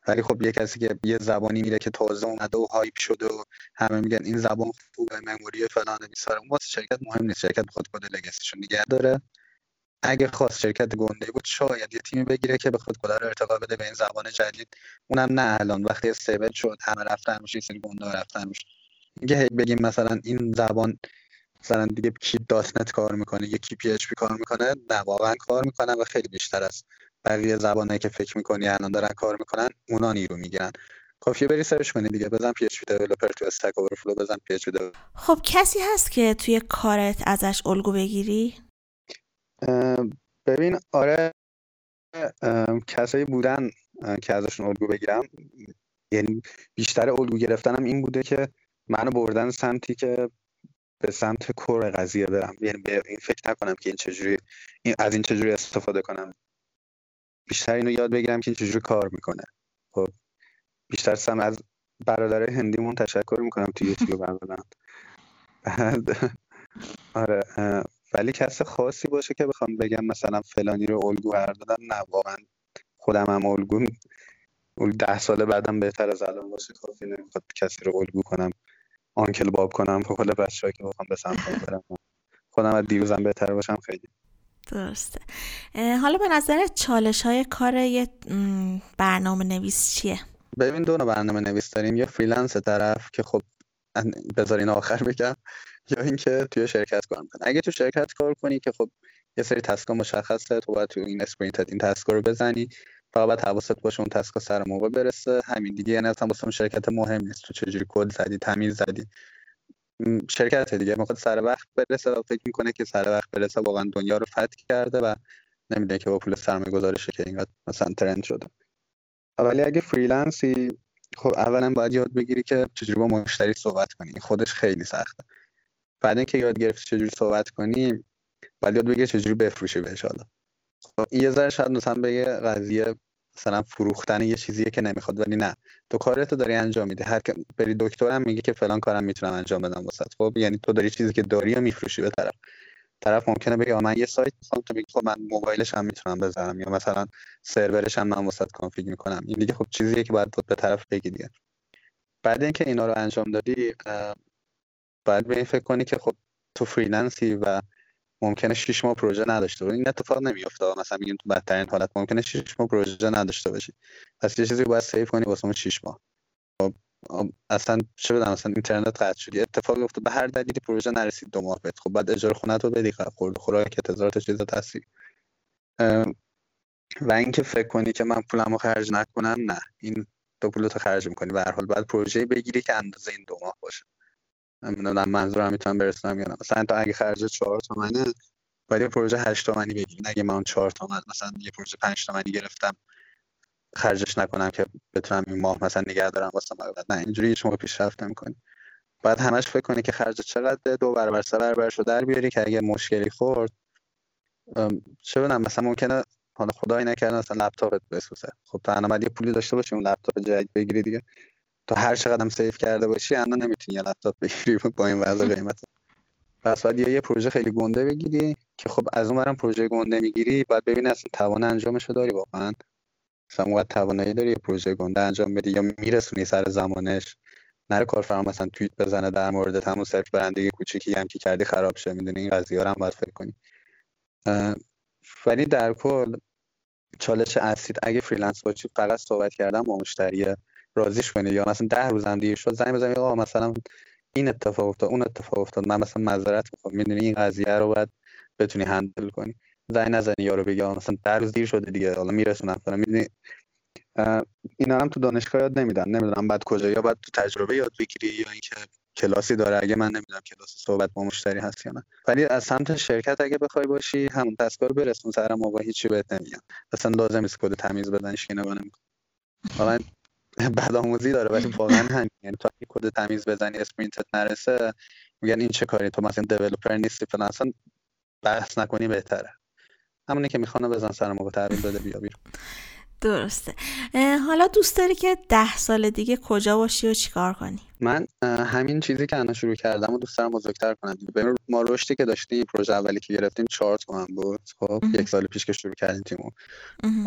ولی خب یه کسی که یه زبانی میره که تازه اومده و هایپ شده و همه میگن این زبان خوبه مموری فلان بیساره اون واسه شرکت مهم نیست. شرکت بخواد کد لگسیشو نگه داره. اگه خواست شرکت گنده بود شاید یه تیمی بگیره که بخواد کد رو ارتقا بده به این زبان جدید. اونم نه الان. وقتی stable شد همه رفتن یه سری گنده رفتن روش. اینکه بگیم مثلا این زبان مثلا دیگه یکی .NET کار می‌کنه یکی PHP کار می‌کنه نه واقعا کار می‌کنن و خیلی بیشتر از بقیه زبانه که فکر می‌کنی الان دارن کار می‌کنن اونا نیرو می‌گیرن. کافیه بری search کنی دیگه بزن PHP developer تو Stack Overflow بزن PHP خب کسی هست که توی کارت ازش الگو بگیری؟ ببین آره کسایی بودن که ازشون الگو بگیرم. یعنی بیشتر الگو گرفتنم این بوده که منو بردن سمتی که به سمت کور قضیه برم. یعنی به این فکر نکنم که این چجوری این از این چجوری استفاده کنم. بیشتر اینو یاد بگیرم که این چجوری کار می‌کنه. خب بیشتر سم از برادر هندیمون تشکر می‌کنم تو یوتیوب اولا بعد آره ولی کس خاصی باشه که بخوام بگم مثلا فلانی رو الگو قرار دادم نه واقعا خودم هم الگو ده سال بعدم بهتر از الان باشه. کافی نمی‌خواد کسی رو الگو کنم. آنکل باب کنم به قول بچه‌ها که بخوام به سمت برم خودم از دیروزم بهتر باشم خیلی. درسته. حالا به نظر چالش های کار یه برنامه نویس چیه؟ ببین دو برنامه نویس داریم یه freelance طرف که خب بذارین آخر بگم یا اینکه توی شرکت کار می‌کنه. اگه تو شرکت کار کنی که خب یه سری task ا مشخصه تو باید تو این sprint این task ا رو بزنی. فقط باید حواست باشه اون task ا سر موقع برسه. همین دیگه یعنی اصلا واسه شرکت مهم نیست تو چجوری کد زدی تمیز زدی. شرکت دیگه می‌خواد سر وقت برسه و فکر می‌کنه که سر وقت برسه واقعا دنیا رو فتح کرده و نمی‌دونه که با پول سرمایه گذارشه که اینقدر مثلا trend شده. ولی اگه freelance ی خب اولا باید یاد بگیری که چجوری با مشتری صحبت کنی. خودش خیلی سخته. بعد اینکه یاد گرفتی چجوری صحبت کنی باید یاد بگیری چجوری بفروشی بهش حالا. خب یه ذره شاید مثلا به یه قضیه مثلا فروختن یه چیزیه که نمی‌خواد ولی نه. تو کارتو داری انجام میده هر که بری دکترم میگه که فلان کارم می‌تونم انجام بدم واست خب یعنی تو داری چیزی که داری و میفروشی به طرف. طرف ممکنه بگه من یه سایت می‌خوام. تو بگی خب من موبایلش هم می‌تونم بذارم. یا مثلا سرورش هم من واست config می‌کنم. این دیگه خب چیزیه که باید به طرف بگی دیگه. بعد اینکه اینا رو انجام دادی باید به این فکر کنی که خب تو freelance ی و ممکنه 6 ماه پروژه نداشته باشی این اتفاق نمیفته مثلا میگیم تو بدترین حالت ممکنه 6 ماه پروژه نداشته باشی پس یه چیزی باید save کنی واسه 6 ماه. خب، اصلا چه بدم مثلا اینترنت قطع شد. اتفاقی افتاد. به هر دلیلی پروژه نرسید دو ماه بعد خب بعد اجاره خونه تو بدی خورد خوراک تا چیزا تصویر و اینکه فکر کنی که من پولمو خرج نکنم نه. این تو پولتو خرج می‌کنی. به هر حال بعد پروژه بگیری که اندازه این دو ماه باشه. نمی‌دونم منظورم می‌تونم برسونم یا نه. مثلا تو اگه خرج 4 تومنه باید یه پروژه 8 تومنی بگیری. اگه من 4 تومن مثلا یه پروژه 5 تومنی گرفتم خرجش نکنم که بتونم این ماه مثلا نگه دارم واسه مقدار نه اینجوری شما پیشرفت نمی‌کنی. بعد همش فکر کنی که خرج چقدر دو برابر سه برابر شو در بیاری که اگه مشکلی خورد. چه بدم مثلا ممکنه حالا خدایی نکرده مثلا لپتاپت بسوزه. خب الان یه پولی داشته باشی اون لپتاپ جدید بگیری دیگه. تو هر چقدر هم سیف کرده باشی الان نمی‌تونی یه لپتاپ بگیری با این وضع قیمت. پس باید یه پروژه خیلی گنده بگیری که خب از اون پروژه گنده می‌گیری باید ببینی اصلا توان انجامش داری واقعا. مثلا باید توانایی داری یه پروژه گنده انجام بدی یا میرسونی سر زمانش. نره کارفرما مثلا توییت بزنه در مورد همون صرف برندگی کوچیکی هم که کردی خراب شه می‌دونی؟ این قضیه هم باید فکر کنی. ولی در کل چالش اصلی اگه freelance باشی فقط صحبت کردن با مشتریه. راضیش کنی یا مثلا ده روز هم دیر شد زنگ بزنی آقا مثلا این اتفاق افتاد اون اتفاق افتاد من مثلا معذرت می‌خوام می‌دونی این قضیه رو باید بتونی handle کنی. زنگ نزنی یارو بگی مثلا ده روز دیر شده دیگه حالا میرسونم فلان می‌دونی؟ اینا هم تو دانشگاه یاد نمیدن نمی‌دونم باید کجا یا باید تو تجربه یاد بگیری یا اینکه کلاسی داره اگه من نمی‌دونم کلاس صحبت با مشتری هست یا نه. ولی از سمت شرکت اگه بخوای باشی همون رو برسون سر موقع هیچی بهت نمیگن. اصلا لازم نیست کد تمیز بدنش که نگاه نمی‌کنه بدآموزی داره ولی واقعا همین. یعنی تو اگه کد تمیز بزنی اسپرینتت نرسه میگن این چه کاری تو مثلا دیولپر نیستی فلان. اصلا بحث نکنی بهتره. همونی که می‌خوانه بزن سر موقع تحویل بده بیا بیرون. درسته. حالا دوست داری که ده سال دیگه کجا باشی و چیکار کنی؟ من همین چیزی که الان شروع کردم و دوست دارم بزرگتر کنم ما رشدی که داشتیم پروژه اولی که گرفتیم چهار تومن بود. خب یک سال پیش که شروع کردیم تیمو.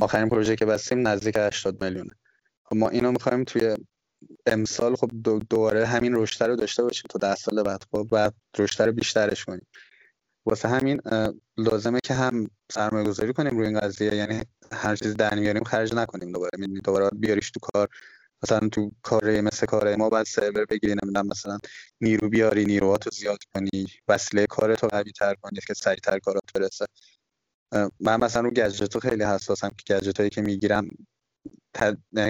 آخرین پروژه که بستیم نزدیک 80 میلیونه. ما اینو می‌خوایم توی امسال خب دوباره همین رشد رو داشته باشیم تا ده سال بعد. خب بعد رشد رو بیشترش کنیم. واسه همین لازمه که هم سرمایه گذاری کنیم روی این قضیه. یعنی هر چیز در میاریم خرج نکنیم دوباره. دوباره بیاریش تو کار. مثلا تو کار مثل کار ما باید سرور بگیری. نمی‌دونم مثلا نیرو بیاری نیروهاتو زیاد کنی. وسیله کارتو قوی تر کنی که سریعتر کارات برسه. من مثلا رو گجتو خیلی حساسم که گجت که می‌گیرم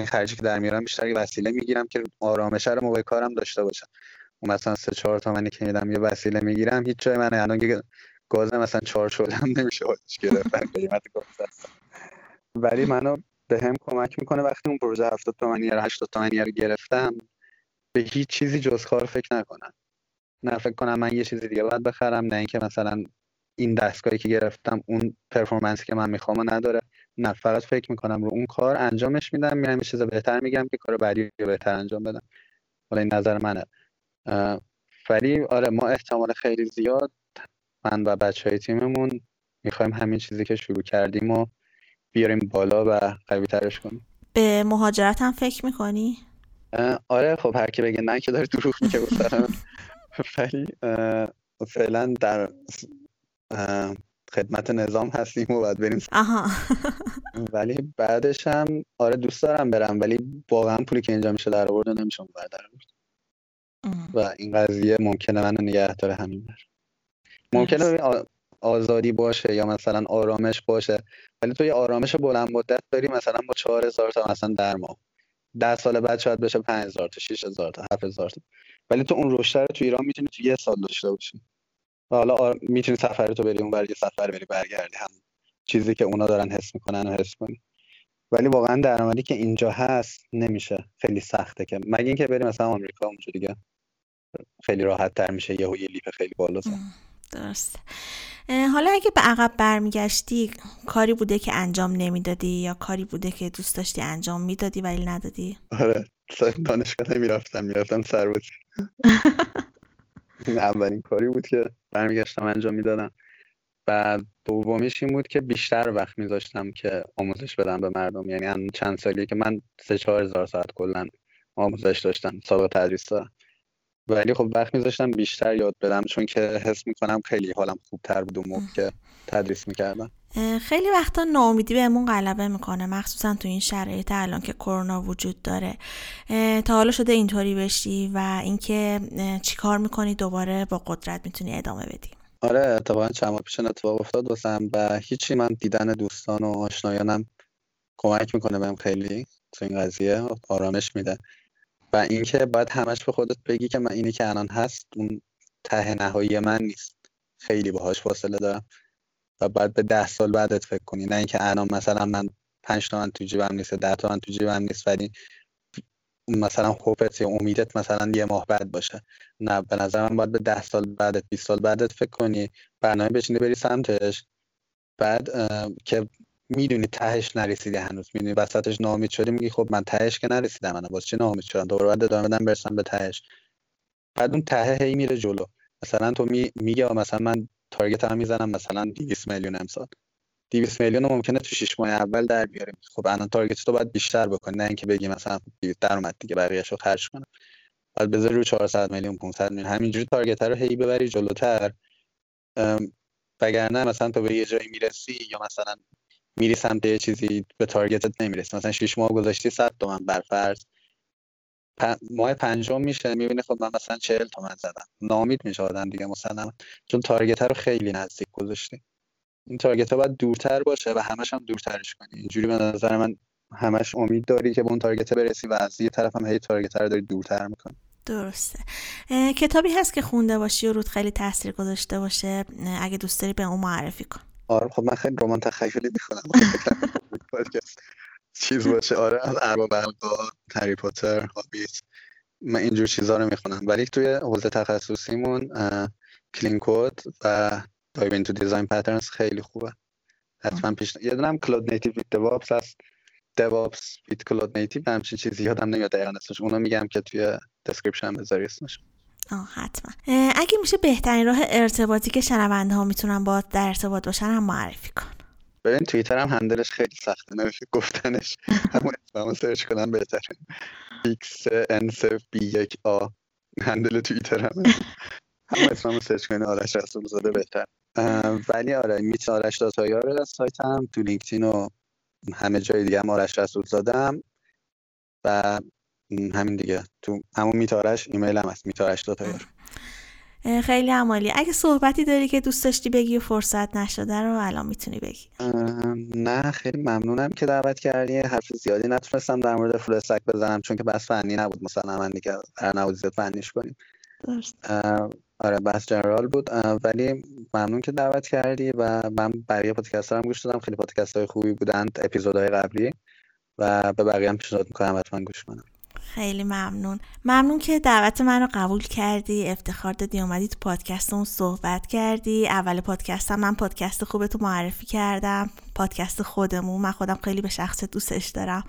خرجی که در میارم بیشتر یه وسیله می‌گیرم که آرامش رو موقع کارم داشته باشم. اون مثلا سه چهار تومنی که میدم یه وسیله می‌گیرم هیچ جای من الان گاز مثلا چهار شدم نمیشه گرفتن قیمت گاز ولی منو به هم کمک می‌کنه وقتی اون پروژه 70 تومانی یا 80 تومانی رو گرفتم به هیچ چیزی جز کار فکر نکنم. نه فکر کنم من یه چیزی دیگه باید بخرم نه اینکه مثلا این دستگاهی که گرفتم اون پرفورمنسی که من می‌خوام نداره. فقط فکر می‌کنم رو اون کار انجامش میدم. میرم یه چیز بهتر میگم که کار بعدی رو بهتر انجام بدم. حالا این نظر منه. ولی آره ما احتمال خیلی زیاد من و بچه های تیممون می‌خوایم همین چیزی که شروع کردیم و بیاریم بالا و قوی ترش کنیم. به مهاجرت هم فکر می‌کنی؟ آره خب هر کی بگه نه که داره دروغ میگه ولی فعلا در خدمت نظام هستیم و باید بریم آها. ولی بعدش هم آره دوست دارم برم ولی واقعا پولی که اینجا میشه در آورد نمیشه اون در و این قضیه ممکنه منو نگه داره همین بر ممکنه آزادی باشه یا مثلا آرامش باشه ولی تو یه آرامش بلند مدت داری مثلا با چهار هزار تا مثلا در ماه ده سال بعد شاید بشه پنج هزار تا شیش هزار تا هفت هزار تا. ولی تو اون رشته رو تو ایران می‌تونی تو یه سال داشته باشی. و حالا آر... می‌تونی سفر تو بری اون یه سفر بری برگردی. هم چیزی که اونا دارن حس می‌کنن و حس کنی ولی واقعا درآمدی که اینجا هست نمیشه. خیلی سخته که. مگه اینکه بریم مثلا آمریکا اونجا دیگه؟ خیلی راحت تر میشه. یهو یه لیپ خیلی بالا درست. حالا اگه به عقب برمیگشتی کاری بوده که انجام نمی‌دادی یا کاری بوده که دوست داشتی انجام می‌دادی ولی ندادی؟ آره. دانشگاه نمی‌رفتم. می‌رفتم سربازی این اولین کاری بود که برمیگشتم انجام می‌دادم. و دومیش این بود که بیشتر وقت میذاشتم که آموزش بدم به مردم. یعنی چند سالیه که من سه چهار هزار ساعت کلا آموزش داشتم سابقه تدریس دارم. ولی خب وقت میذاشتم بیشتر یاد بدم چون که حس می‌کنم خیلی حالم خوبتر بود اون موقع که تدریس می‌کردم. خیلی وقتا ناامیدی بهمون غلبه می‌کنه مخصوصا تو این شرایط الان که کرونا وجود داره. تا حالا شده اینطوری بشی و اینکه چیکار می‌کنی دوباره با قدرت می‌تونی ادامه بدی. آره اتفاقا چند ماه پیش اتفاق افتاد واسم و هیچی من دیدن دوستان و آشنایانم کمک می‌کنه بهم خیلی تو این قضیه آرامش میده. و اینکه باید همش به خودت بگی که من اینی که الان هست اون ته نهایی من نیست. خیلی باهاش فاصله دارم. و بعد به ده سال بعدت فکر کنی. نه اینکه الان مثلا من پنج تومن تو جیبم نیست ده تومن تو جیبم نیست ولی مثلا خوبت یا امیدت مثلا یه ماه بعد باشه. نه به نظر من باید به ده سال بعدت 20 سال بعدت فکر کنی. برنامه بچینی بری سمتش. بعد که می‌دونی تهش نرسیدی هنوز. می‌دونی وسطش ناامید شدی میگی خب من تهش که نرسیدم من واسه چه ناامید شدم؟ دوباره بعد ادامه بدم برسم به تهش. بعد اون ته هی میره جلو. مثلا تو می میگه مثلا من تارگت هم می‌زنم مثلا 200 میلیون امسال. 200 میلیون ممکنه تو 6 ماه اول در بیاریم. خب الان تارگت تو باید بیشتر بکنی نه اینکه بگی مثلا درآمد دیگه بقیه‌شو خرج کنم. بعد بذاری رو 400 میلیون 500 میلیون. همینجوری تارگت رو هی ببری جلوتر. وگرنه مثلا تو به یه جایی می‌رسی یا مثلا میری سمت یه چیزی به target ت نمی‌رسی. مثلا 6 ماه گذاشتی 100 تومن برفرض ماه پنجم میشه می‌بینی خب من مثلا 40 تومن زدم. ناامید میشه آدم دیگه مثلا چون target رو خیلی نزدیک گذاشتی. این target ها باید دورتر باشه و همش هم دورترش کنی. اینجوری به نظر من همش امید داری که به اون target برسی و از یه طرف هم هی target رو داری دورتر می‌کنی. درسته. کتابی هست که خونده باشی و روت خیلی تاثیر گذاشته باشه. اگه دوست داری به اون معرفی کن. آره خب من خیلی رمان تخیلی می‌خونم. چیز باشه. آره از ارباب حلقه‌ها هری پاتر هابیت. من اینجور چیزها رو می‌خونم. ولی توی حوزه تخصصیمون Clean Code و Dive Into Design Patterns خیلی خوبه. حتما پیش یه دونم Cloud Native with DevOps هست. DevOps with Cloud Native همچین چیزی یادم نمیاد دقیقا اسمش. اونو میگم که توی دسکریپشن بذاری اسمش. آه حتما. اگه میشه بهترین راه ارتباطی که شنونده ها می‌تونن با در ارتباط باشن هم معرفی کن. ببین توییتر هم هندلش خیلی سخته. نمیشه گفتنش. همون اسممو سرچ کنم بهتره. XNSFB1A هندل توییتر هم. همون اسممو سرچ کنین آرش رسول زاده بهتر ولی آره میت آرش داتایار سایت هم تو لینکدین و همه جای دیگه هم آرش رسول زادم و همین دیگه. تو همون میتارش ایمیل هم هست. میتارش داتایار خیلی عمالی. اگه صحبتی داری که دوست داشتی بگی و فرصت نشده رو الان می‌تونی بگی. نه خیلی ممنونم که دعوت کردی. حرف زیادی نتونستم در مورد فول بزنم چون که بس فنی نبود. مثلا من دیگه در نبود زیاد فنیش کنیم. آره بس جنرال بود. ولی ممنون که دعوت کردی و من بقیه پادکست هم گوش دادم. خیلی پادکست های خوبی بودند. اپیزودهای قبلی. و به بقیه هم پیشنهاد می‌کنم. حتما گوش کنم. خیلی ممنون. ممنون که دعوت من رو قبول کردی افتخار دادی اومدی تو پادکستمون صحبت کردی. اول پادکستم من پادکست خوبتو معرفی کردم. پادکست خودمون. من خودم خیلی به شخص دوستش دارم.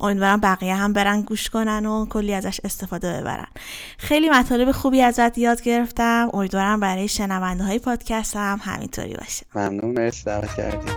امیدوارم بقیه هم برن گوش کنن و کلی ازش استفاده ببرن. خیلی مطالب خوبی ازت یاد گرفتم. امیدوارم برای شنونده های پادکست هم همینطوری باشه. ممنون مرسی دعوت کردی.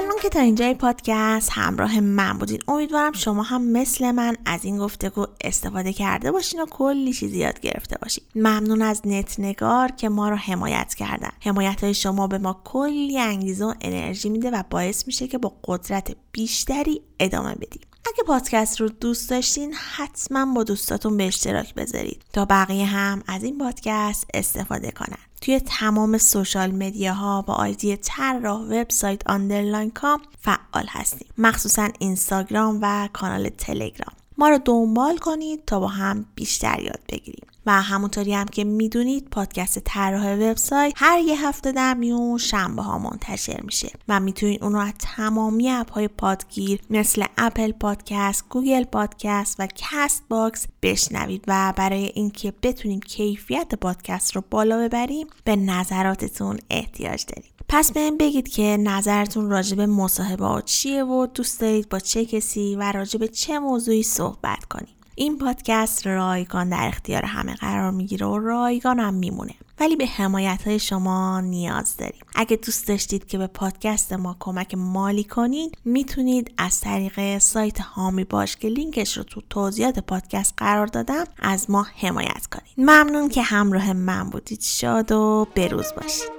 ممنون که تا اینجای پادکست همراه من بودین. امیدوارم شما هم مثل من از این گفتگو استفاده کرده باشین و کلی چیزی یاد گرفته باشین. ممنون از نت نگار که ما رو حمایت کردن. حمایت های شما به ما کلی انگیزه و انرژی میده و باعث میشه که با قدرت بیشتری ادامه بدیم. اگه پادکست رو دوست داشتین حتما با دوستاتون به اشتراک بذارید. تا بقیه هم از این پادکست استفاده کنن. توی تمام social media ها با ID طراح وبسایت underline com فعال هستیم. مخصوصا اینستاگرام و کانال تلگرام. ما رو دنبال کنید تا با هم بیشتر یاد بگیریم. و همونطوری هم که می‌دونید پادکست طراح وبسایت هر یه هفته در میون شنبه ها منتشر میشه و می‌تونید اون رو از تمامی اپ های پادگیر مثل Apple Podcast، Google Podcast و Castbox بشنوید و برای اینکه بتونیم کیفیت پادکست رو بالا ببریم به نظراتتون احتیاج داریم. پس بهمون بگید که نظرتون راجع به مصاحبه چیه و دوست دارید با چه کسی و راجع به چه موضوعی صحبت کنیم. این پادکست رایگان در اختیار همه قرار می‌گیره و رایگان هم میمونه. ولی به حمایت های شما نیاز داریم. اگه دوست داشتید که به پادکست ما کمک مالی کنید می‌تونید از طریق سایت هامی باش که لینکش رو تو توضیحات پادکست قرار دادم از ما حمایت کنید. ممنون که همراه من بودید. شاد و بروز باشید.